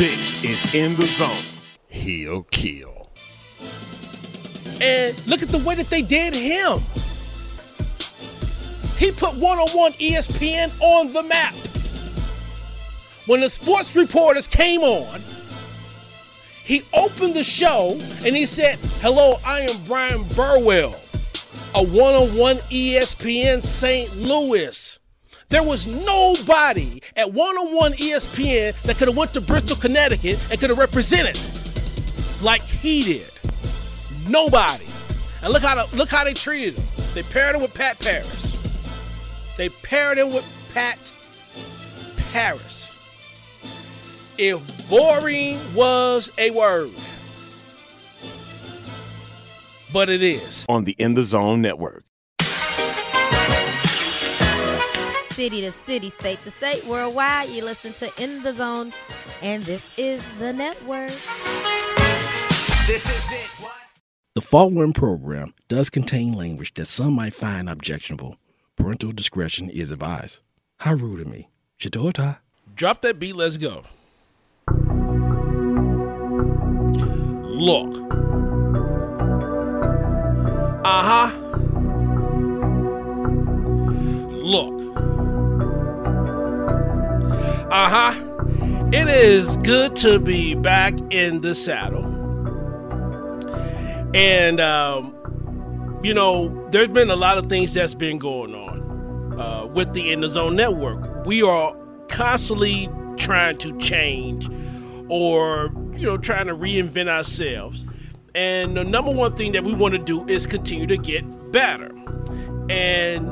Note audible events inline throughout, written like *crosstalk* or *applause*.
This is In the Zone. He'll kill. And look at the way that they did him. He put one on one ESPN on the map. When the sports reporters came on, he opened the show and he said, Hello, I am Bryan Burwell, a one on one ESPN St. Louis. There was nobody at one on one ESPN that could have went to Bristol, Connecticut and could have represented like he did. Nobody. And look how look how they treated him. They paired him with Pat Paris. They paired him with Pat Paris. If boring was a word, but it is on the In the Zone Network. City to city, state to state, worldwide. You listen to In the Zone, and this is the network. This is it. What? The following program does contain language that some might find objectionable. Parental discretion is advised. How rude of me. Chitota. Drop that beat, let's go. Look. Uh huh. Look. Uh huh. It is good to be back in the saddle. And, um, you know, there's been a lot of things that's been going on uh, with the In the Zone Network. We are constantly trying to change or, you know, trying to reinvent ourselves. And the number one thing that we want to do is continue to get better. And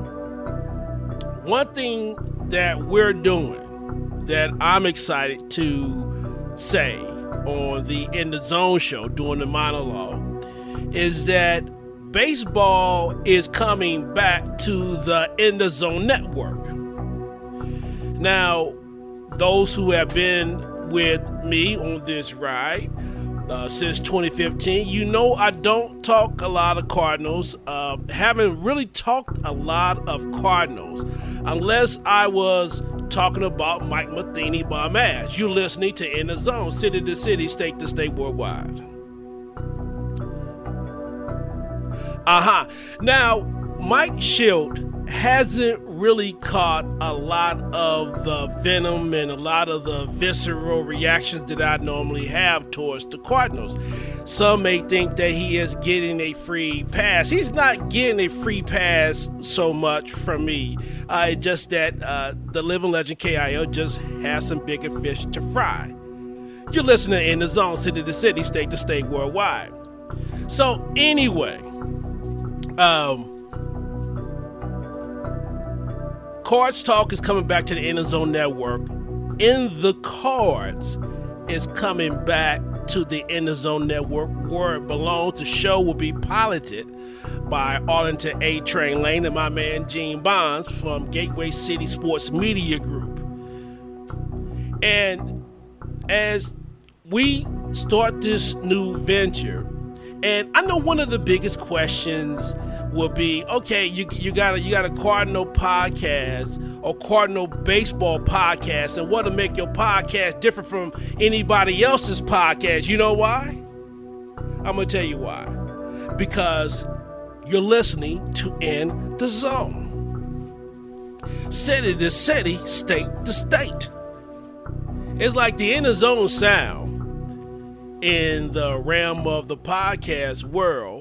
one thing that we're doing that I'm excited to say on the In the Zone show during the monologue is that baseball is coming back to the In the Zone network. Now, those who have been with me on this ride uh, since 2015, you know I don't talk a lot of Cardinals. Uh, haven't really talked a lot of Cardinals unless I was talking about Mike Matheny Bomb Ash. You're listening to In the Zone, city to city, state to state, worldwide. Uh huh. Now, Mike Shildt hasn't really caught a lot of the venom and a lot of the visceral reactions that I normally have towards the Cardinals. Some may think that he is getting a free pass. He's not getting a free pass so much from me. Uh, just that uh, the living legend KIO just has some bigger fish to fry. You're listening in the zone, city to city, state to state, worldwide. So, anyway, um, Cards Talk is coming back to the In the Zone Network. In the Cards is coming back to the In the Zone Network where it belongs. The show will be piloted by Arlington A. Train Lane and my man Gene Bonds from Gateway City Sports Media Group. And as we start this new venture, and I know one of the biggest questions will be okay you, you got a you got a cardinal podcast or cardinal baseball podcast and what to make your podcast different from anybody else's podcast? You know why? I'm gonna tell you why. Because you're listening to in the zone. City to city state to state. It's like the in the zone sound in the realm of the podcast world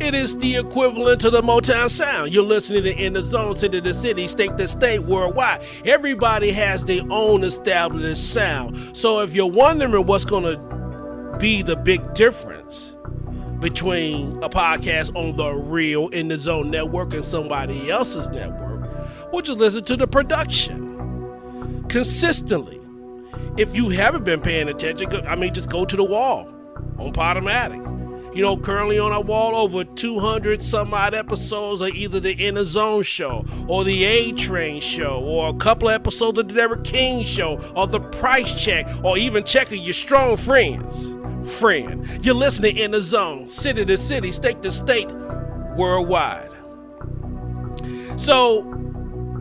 it is the equivalent to the Motown sound. You're listening to In the Zone, city to city, state to state, worldwide. Everybody has their own established sound. So if you're wondering what's going to be the big difference between a podcast on the real In the Zone network and somebody else's network, well, just listen to the production consistently. If you haven't been paying attention, I mean, just go to the wall on Podomatic you know, currently on our wall, over 200 some odd episodes of either the Inner Zone show or the A Train show or a couple of episodes of the Derek King show or the Price Check or even checking your strong friends. Friend, you're listening in the zone, city to city, state to state, worldwide. So,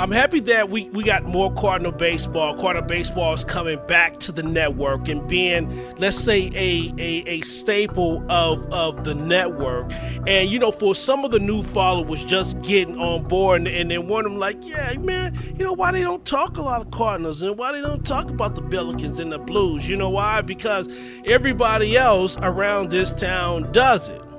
I'm happy that we, we got more Cardinal baseball. Cardinal baseball is coming back to the network and being, let's say, a, a, a staple of, of the network. And, you know, for some of the new followers just getting on board and, and they want them like, yeah, man, you know, why they don't talk a lot of Cardinals and why they don't talk about the Billikens and the Blues? You know why? Because everybody else around this town does it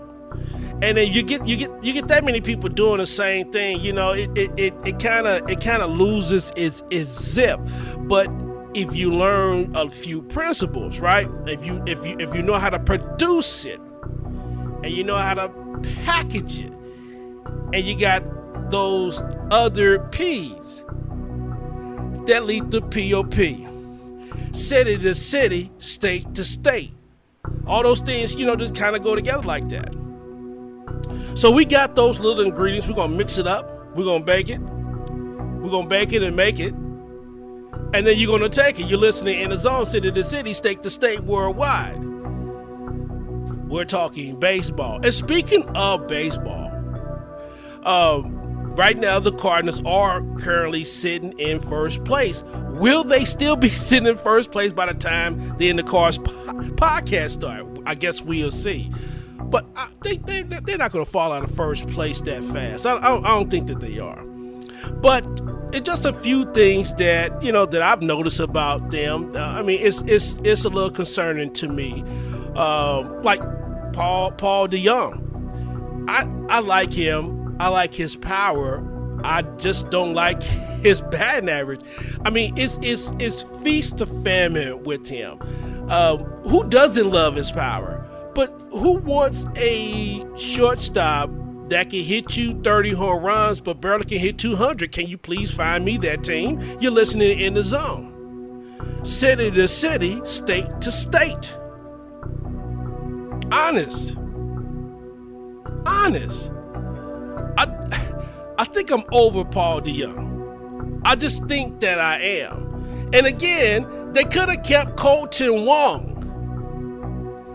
and then you get you get you get that many people doing the same thing you know it it it, kind of it kind of loses its its zip. But if you learn a few principles right? If you if you if you know how to produce it and you know how to package it and you got those other p's that lead to pop city to city state to state. All those things you know just kind of go together like that so we got those little ingredients. We're gonna mix it up. We're gonna bake it. We're gonna bake it and make it. And then you're gonna take it. You're listening in the zone, city to city, state to state, worldwide. We're talking baseball. And speaking of baseball, um, right now the Cardinals are currently sitting in first place. Will they still be *laughs* sitting in first place by the time the In the Cards po- podcast start? I guess we'll see but I, they, they, they're not going to fall out of first place that fast. I, I, I don't think that they are. But it's just a few things that you know that I've noticed about them. Uh, I mean, it's it's it's a little concerning to me. Um, like Paul Paul DeJong, I I like him. I like his power. I just don't like *laughs* his batting average. I mean, it's it's it's feast to famine with him. Um, who doesn't love his power? But who wants a shortstop that can hit you 30 home runs but barely can hit 200? Can you please find me that team? You're listening in the zone. City to city, state to state. Honest. Honest. I I think I'm over Paul DeJong. I just think that I am. And again, they could have kept Kolten Wong.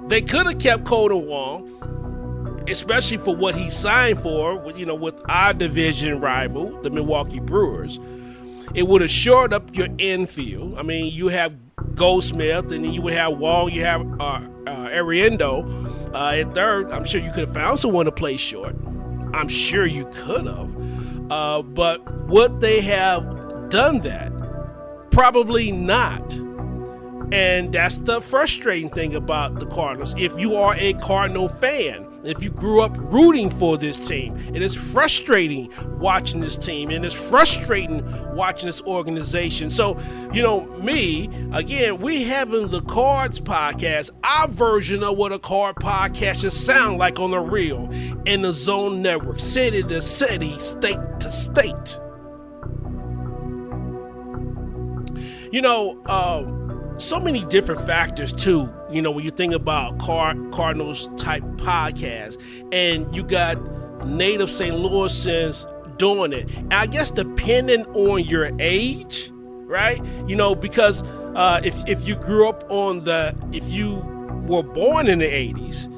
They could have kept Kolten Wong, especially for what he signed for, you know, with our division rival, the Milwaukee Brewers. It would have shored up your infield. I mean, you have Goldschmidt, and you would have Wong, you have uh, uh, Arenado uh, at third. I'm sure you could have found someone to play short. I'm sure you could have. Uh, but would they have done that? Probably not. And that's the frustrating thing about the Cardinals. If you are a Cardinal fan, if you grew up rooting for this team, it is frustrating watching this team and it's frustrating watching this organization. So, you know, me, again, we having the Cards podcast, our version of what a card podcast should sound like on the real in the Zone Network, city to city, state to state. You know, uh, so many different factors too. You know, when you think about Card- Cardinals type podcast, and you got native St. Louisans doing it. And I guess depending on your age, right? You know, because uh, if if you grew up on the, if you were born in the '80s,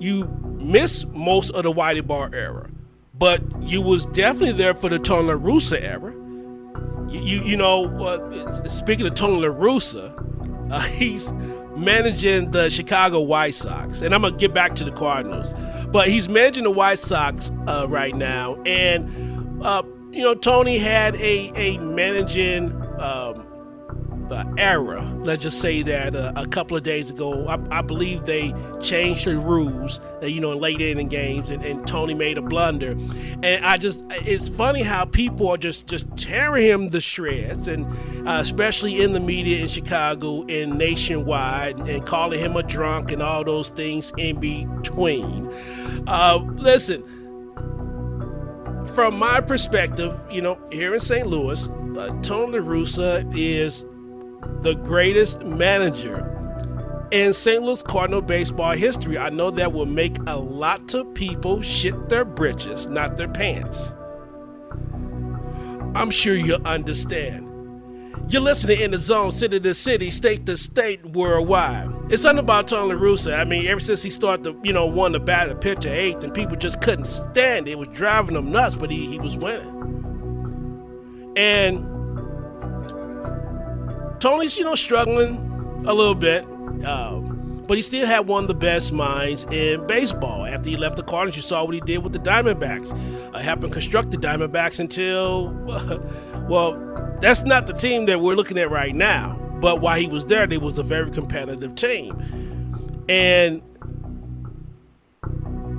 you missed most of the Whitey Bar era, but you was definitely there for the Tony La Russa era. You, you, you know, uh, speaking of Tony La Russa, uh, *laughs* he's managing the Chicago White Sox, and I'm gonna get back to the Cardinals, but he's managing the White Sox uh, right now, and uh, you know Tony had a a managing um, uh, error. Let's just say that uh, a couple of days ago, I, I, believe they changed the rules, uh, you know, in late inning games, and, and, Tony made a blunder. And I just, it's funny how people are just just tearing him to shreds, and uh, especially in the media in Chicago and nationwide, and calling him a drunk and all those things in between. Uh, listen. From my perspective, you know, here in St. Louis, uh, Tony La Russa is the greatest manager in St. Louis Cardinal baseball history. I know that will make a lot of people shit their britches, not their pants. I'm sure you understand. You're listening in the zone, city to city, state to state, worldwide. It's something about Tony La Russa. I mean, ever since he started to, you know, won the battle pitch at eighth, and people just couldn't stand it. It was driving them nuts, but he, he was winning. And Tony's, you know, struggling a little bit. Um, but he still had one of the best minds in baseball. After he left the Cardinals, you saw what he did with the Diamondbacks. Uh, helping construct the Diamondbacks until, *laughs* well, that's not the team that we're looking at right now. But while he was there, they was a very competitive team. And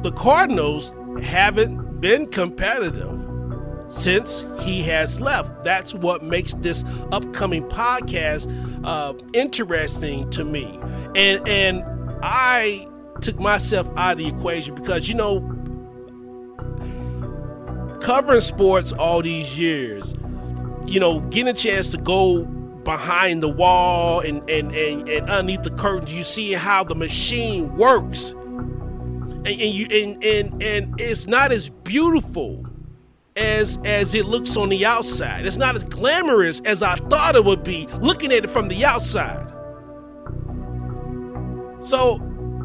the Cardinals haven't been competitive since he has left. That's what makes this upcoming podcast uh, interesting to me. And and I took myself out of the equation because you know covering sports all these years, you know, getting a chance to go behind the wall and and, and, and underneath the curtains, you see how the machine works. And, and you and, and and it's not as beautiful as as it looks on the outside. It's not as glamorous as I thought it would be looking at it from the outside. So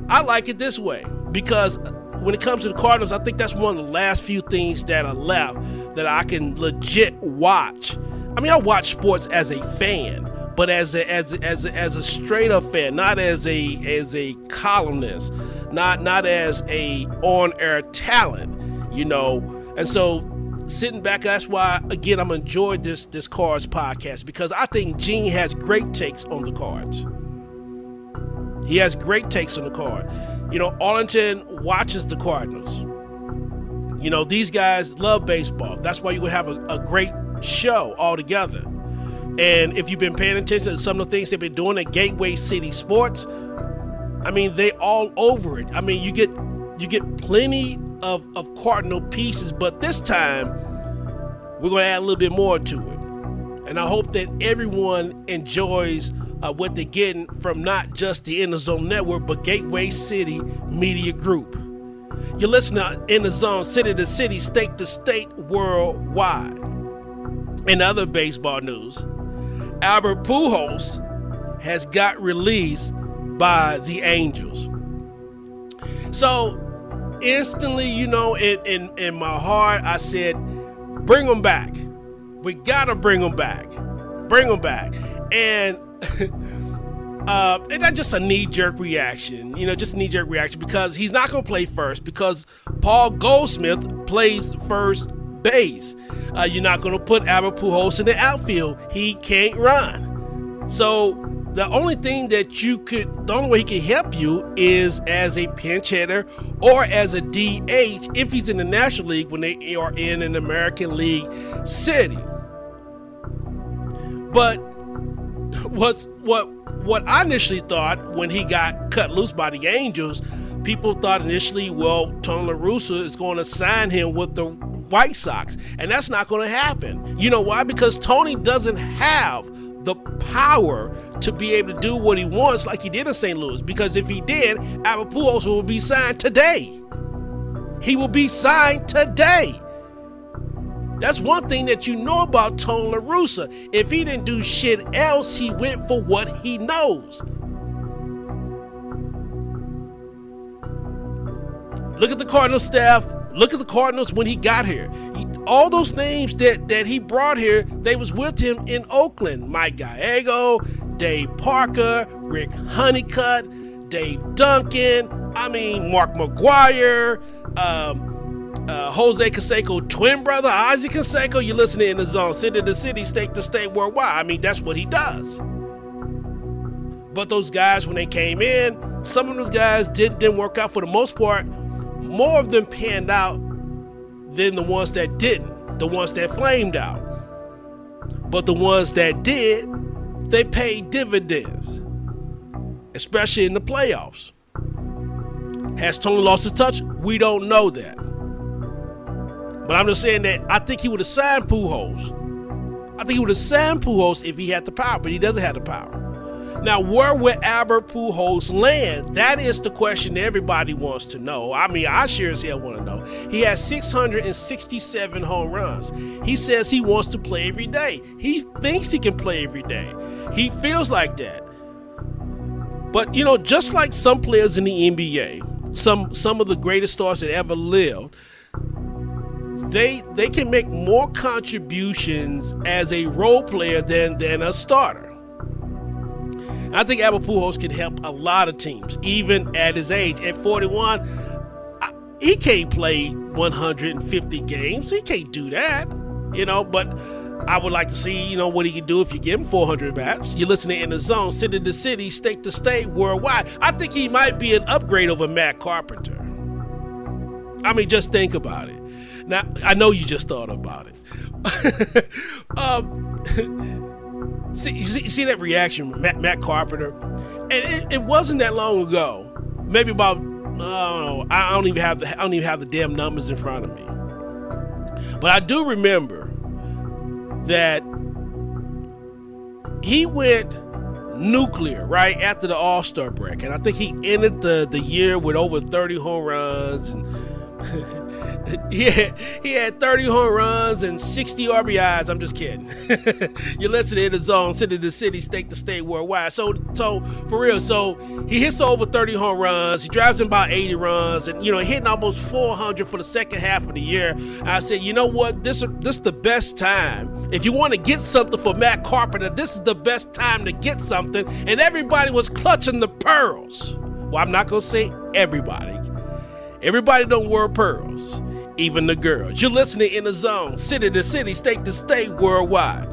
I like it this way because when it comes to the Cardinals, I think that's one of the last few things that are left that I can legit watch. I mean, I watch sports as a fan, but as a as a, as a, as a straight up fan, not as a as a columnist, not not as a on air talent, you know. And so sitting back, that's why again I'm enjoying this this cards podcast because I think Gene has great takes on the cards. He has great takes on the card. You know, Arlington watches the Cardinals. You know, these guys love baseball. That's why you would have a, a great show altogether. And if you've been paying attention to some of the things they've been doing at Gateway City Sports, I mean, they all over it. I mean, you get you get plenty of, of Cardinal pieces, but this time we're going to add a little bit more to it. And I hope that everyone enjoys uh, what they're getting from not just the In the Zone Network, but Gateway City Media Group. You're listening to In the Zone, city to city, state to state, worldwide. In other baseball news, Albert Pujols has got released by the Angels. So instantly, you know, in, in, in my heart, I said, bring them back. We gotta bring them back. Bring them back. And *laughs* uh, and that's just a knee-jerk reaction, you know, just knee-jerk reaction because he's not to play first because Paul Goldschmidt plays first base. Uh, you're not to put Albert Pujols in the outfield; he can't run. So the only thing that you could, the only way he can help you is as a pinch hitter or as a DH if he's in the National League when they are in an American League city. But what's what what I initially thought when he got cut loose by the Angels, people thought initially, well, Tony La Russa is going to sign him with the White Sox, and that's not going to happen. You know why? Because Tony doesn't have the power to be able to do what he wants like he did in St. Louis. Because if he did, Albert Pujols will be signed today. He will be signed today. That's one thing that you know about Tony La Russa. If he didn't do shit else, he went for what he knows. Look at the Cardinals staff. Look at the Cardinals when he got here. All those names that, that he brought here, they was with him in Oakland. Mike Gallego, Dave Parker, Rick Honeycutt, Dave Duncan. I mean, Mark McGwire, Um, uh, Jose Canseco, twin brother Isaac Canseco. You're listening in the zone, city to city, state to state, worldwide. I mean, that's what he does. But those guys, when they came in, some of those guys did, didn't work out for the most part. More of them panned out than the ones that didn't, the ones that flamed out. But the ones that did, they paid dividends, especially in the playoffs. Has Tony lost his touch? We don't know that. But I'm just saying that I think he would have signed Pujols. I think he would have signed Pujols if he had the power, but he doesn't have the power. Now, where would Albert Pujols land? That is the question everybody wants to know. I mean, I sure as hell want to know. He has 667 home runs. He says he wants to play every day. He thinks he can play every day. He feels like that. But you know, just like some players in the NBA, some some of the greatest stars that ever lived, they they can make more contributions as a role player than than a starter. I think Albert Pujols can help a lot of teams, even at his age. At 41, I, he can't play 150 games. He can't do that, you know. But I would like to see, you know, what he can do if you give him 400 bats. You're listening in the zone, city to city, state to state, worldwide. I think he might be an upgrade over Matt Carpenter. I mean, just think about it. Now, I know you just thought about it. *laughs* um, *laughs* see, see, see that reaction, Matt, Matt Carpenter, and it, it, wasn't that long ago. Maybe about I don't know. I don't even have the I don't even have the damn numbers in front of me. But I do remember that he went nuclear right after the All Star break, and I think he ended the the year with over 30 home runs and. *laughs* had, he had 30 home runs and 60 RBIs. I'm just kidding. *laughs* You're listening to the zone, city to city, state to state, worldwide. So, so for real, so he hits over 30 home runs. He drives in about 80 runs, and you know, hitting almost 400 for the second half of the year. I said, you know what? This this is the best time. If you want to get something for Matt Carpenter, this is the best time to get something. And everybody was clutching the pearls. Well, I'm not gonna say everybody. Everybody don't wear pearls, even the girls. You're listening in the zone, city to city, state to state, worldwide.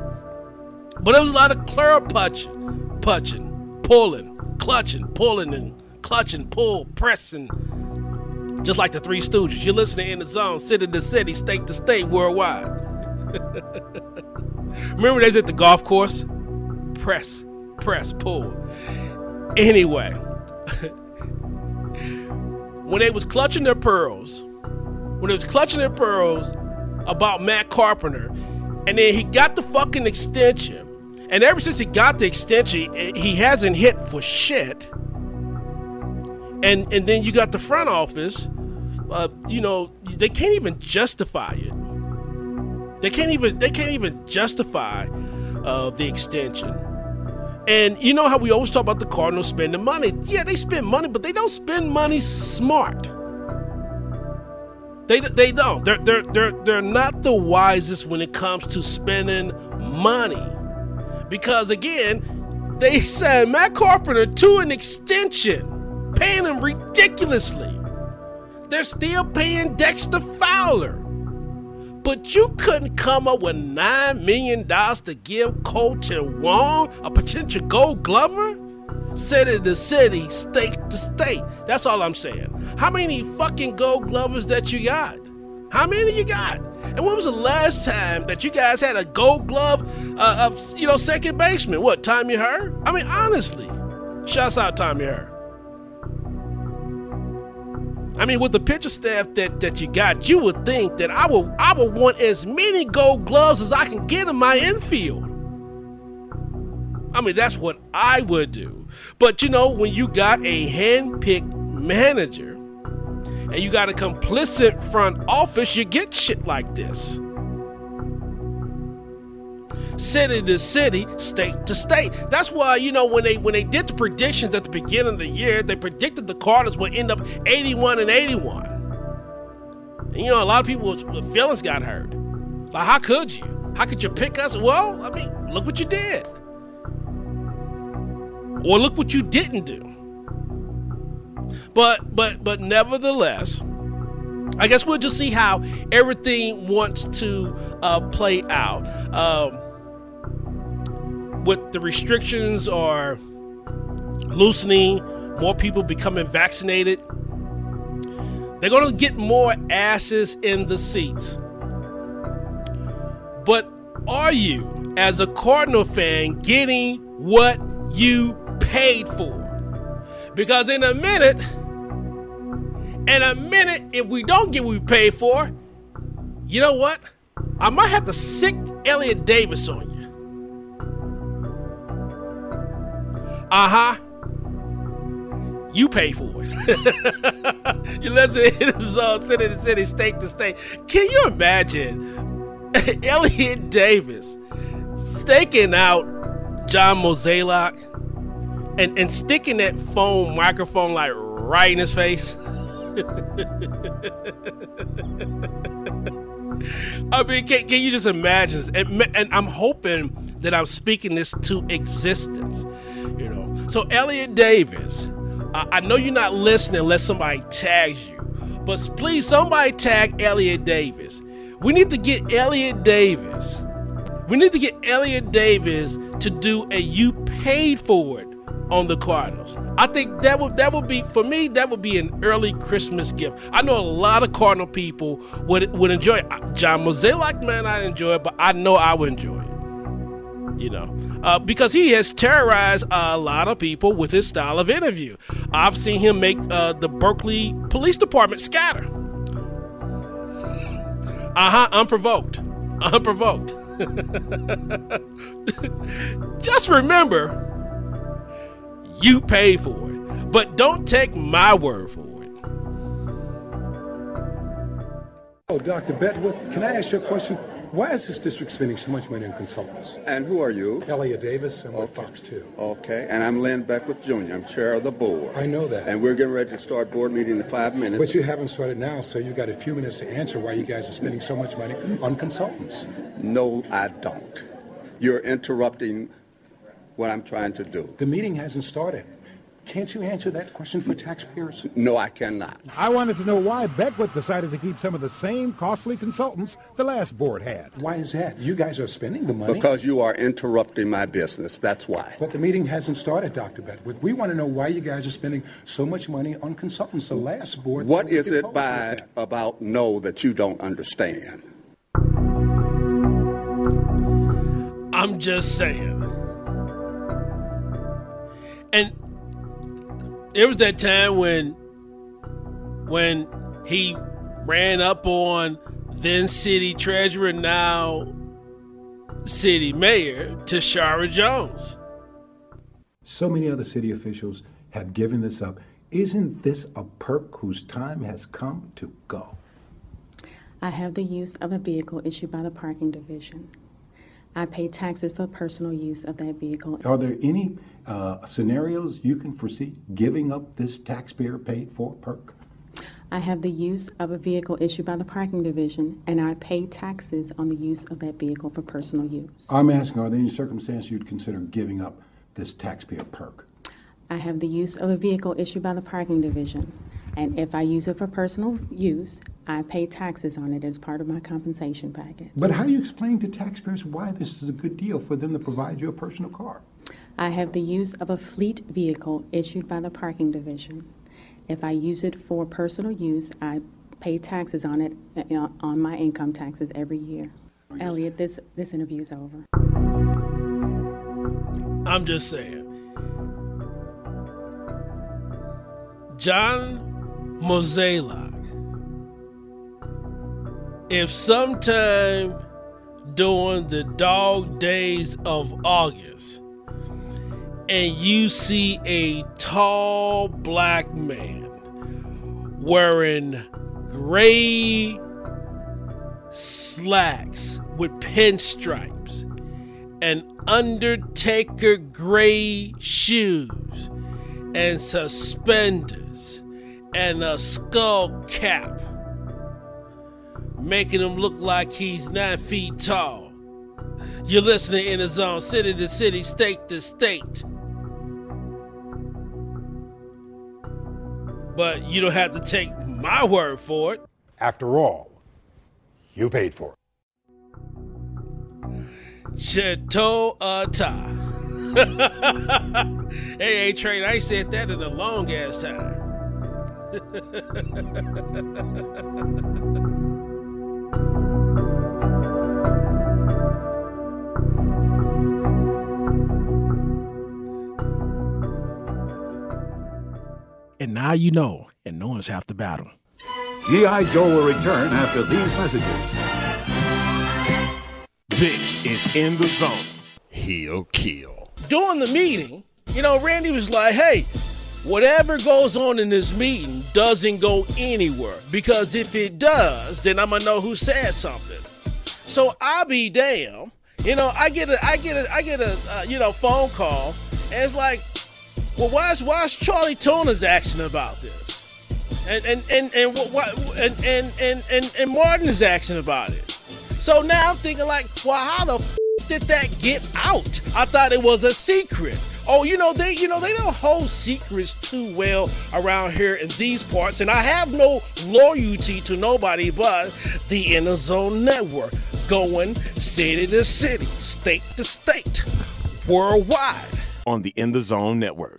But there was a lot of clear punching, punching, pulling, clutching, pulling, and clutching, pull, pressing. Just like the Three Stooges. You're listening in the zone, city to city, state to state, worldwide. *laughs* Remember they was at the golf course? Press, press, pull. Anyway *laughs* when they was clutching their pearls, when they was clutching their pearls about Matt Carpenter, and then he got the fucking extension, and ever since he got the extension, he hasn't hit for shit. And and then you got the front office, uh, you know, they can't even justify it. They can't even they can't even justify uh, the extension. And you know how we always talk about the Cardinals spending money? Yeah, they spend money, but they don't spend money smart. They, they don't. They're, they're, they're, they're not the wisest when it comes to spending money. Because again, they signed Matt Carpenter to an extension, paying him ridiculously. They're still paying Dexter Fowler. But you couldn't come up with $9 million to give Kolten Wong, a potential gold glover? City to city, state to state. That's all I'm saying. How many fucking gold glovers that you got? How many you got? And when was the last time that you guys had a gold glove, uh, of, you know, second baseman? What, Tommy Herr? I mean, honestly, shouts out Tommy Herr. I mean, with the pitcher staff that, that you got, you would think that I will I would want as many gold gloves as I can get in my infield. I mean, that's what I would do. But you know, when you got a hand-picked manager and you got a complicit front office, you get shit like this city to city, state to state. That's why you know when they when they did the predictions at the beginning of the year, they predicted the Cardinals would end up 81 and 81. And you know, a lot of people's feelings got hurt. Like, how could you? How could you pick us? Well, I mean, look what you did. Or look what you didn't do. But but but nevertheless, I guess we'll just see how everything wants to uh, play out. Um, with the restrictions are loosening, more people becoming vaccinated, they're going to get more asses in the seats. But are you, as a Cardinal fan, getting what you paid for? Because in a minute, in a minute, if we don't get what we paid for, you know what? I might have to sick Elliot Davis on you. Uh huh. You pay for it. *laughs* you listen in the zone, city to city, state to state. Can you imagine *laughs* Elliot Davis staking out John Mozeliak and, and sticking that phone microphone like right in his face? *laughs* I mean, can, can you just imagine? this? And, and I'm hoping that I'm speaking this to existence. So Elliot Davis, I, I know you're not listening unless somebody tags you, but please, somebody tag Elliot Davis. We need to get Elliot Davis. We need to get Elliot Davis to do a "You Paid for It" on the Cardinals. I think that would that would be for me. That would be an early Christmas gift. I know a lot of Cardinal people would would enjoy it. John Mozeliak man, I enjoy it, but I know I would enjoy it. You know, uh, because he has terrorized a lot of people with his style of interview. I've seen him make uh, the Berkeley Police Department scatter. Uh huh, unprovoked, unprovoked. *laughs* Just remember, you pay for it. But don't take my word for it. Oh, Dr. Beckwith, can I ask you a question? Why is this district spending so much money on consultants? And who are you? Elliot Davis and with Fox 2. Okay, and I'm Lynn Beckwith Jr. I'm chair of the board. I know that. And we're getting ready to start board meeting in five minutes. But you haven't started now, so you've got a few minutes to answer why you guys are spending so much money on consultants. No, I don't. You're interrupting what I'm trying to do. The meeting hasn't started. Can't you answer that question for taxpayers? No, I cannot. I wanted to know why Beckwith decided to keep some of the same costly consultants the last board had. Why is that? You guys are spending the money. Because you are interrupting my business. That's why. But the meeting hasn't started, Dr. Beckwith. We want to know why you guys are spending so much money on consultants. The last board. What is it by with about no that you don't understand? I'm just saying. And it was that time when when he ran up on then city treasurer now city mayor Tishaura Jones. So many other city officials have given this up. Isn't this a perk whose time has come to go? I have the use of a vehicle issued by the parking division. I pay taxes for personal use of that vehicle. Are there any uh, scenarios you can foresee giving up this taxpayer paid for perk? I have the use of a vehicle issued by the parking division, and I pay taxes on the use of that vehicle for personal use. I'm asking, are there any circumstances you'd consider giving up this taxpayer perk? I have the use of a vehicle issued by the parking division, and if I use it for personal use, I pay taxes on it as part of my compensation package. But how do you explain to taxpayers why this is a good deal for them to provide you a personal car? I have the use of a fleet vehicle issued by the parking division. If I use it for personal use, I pay taxes on it uh, on my income taxes every year. Elliot, this, this interview is over. I'm just saying. John Mozeliak, if sometime during the dog days of August and you see a tall black man wearing gray slacks with pinstripes and Undertaker gray shoes and suspenders and a skull cap, making him look like he's nine feet tall. You're listening in the zone, city to city, state to state. But you don't have to take my word for it. After all, you paid for it. Chateau Ata. *laughs* hey, hey, Trey, I ain't said that in a long ass time. *laughs* And now you know, and knowing's half the battle. G.I. Joe will return after these messages. This is In the Zone. He'll kill. During the meeting, you know, Randy was like, hey, whatever goes on in this meeting doesn't go anywhere because if it does, then I'm gonna know who said something. So I'll be damn. You know, I get a, I get a, I get a, uh, you know, phone call, and it's like, well, why's why's Charlie Tuna's action about this? And and and and what, and, and and and and Martin is action about it. So now I'm thinking like, well, how the f- did that get out? I thought it was a secret. Oh, you know they, you know they don't hold secrets too well around here in these parts, and I have no loyalty to nobody but the Inner Zone Network, going city to city, state to state, worldwide. On the In the Zone Network.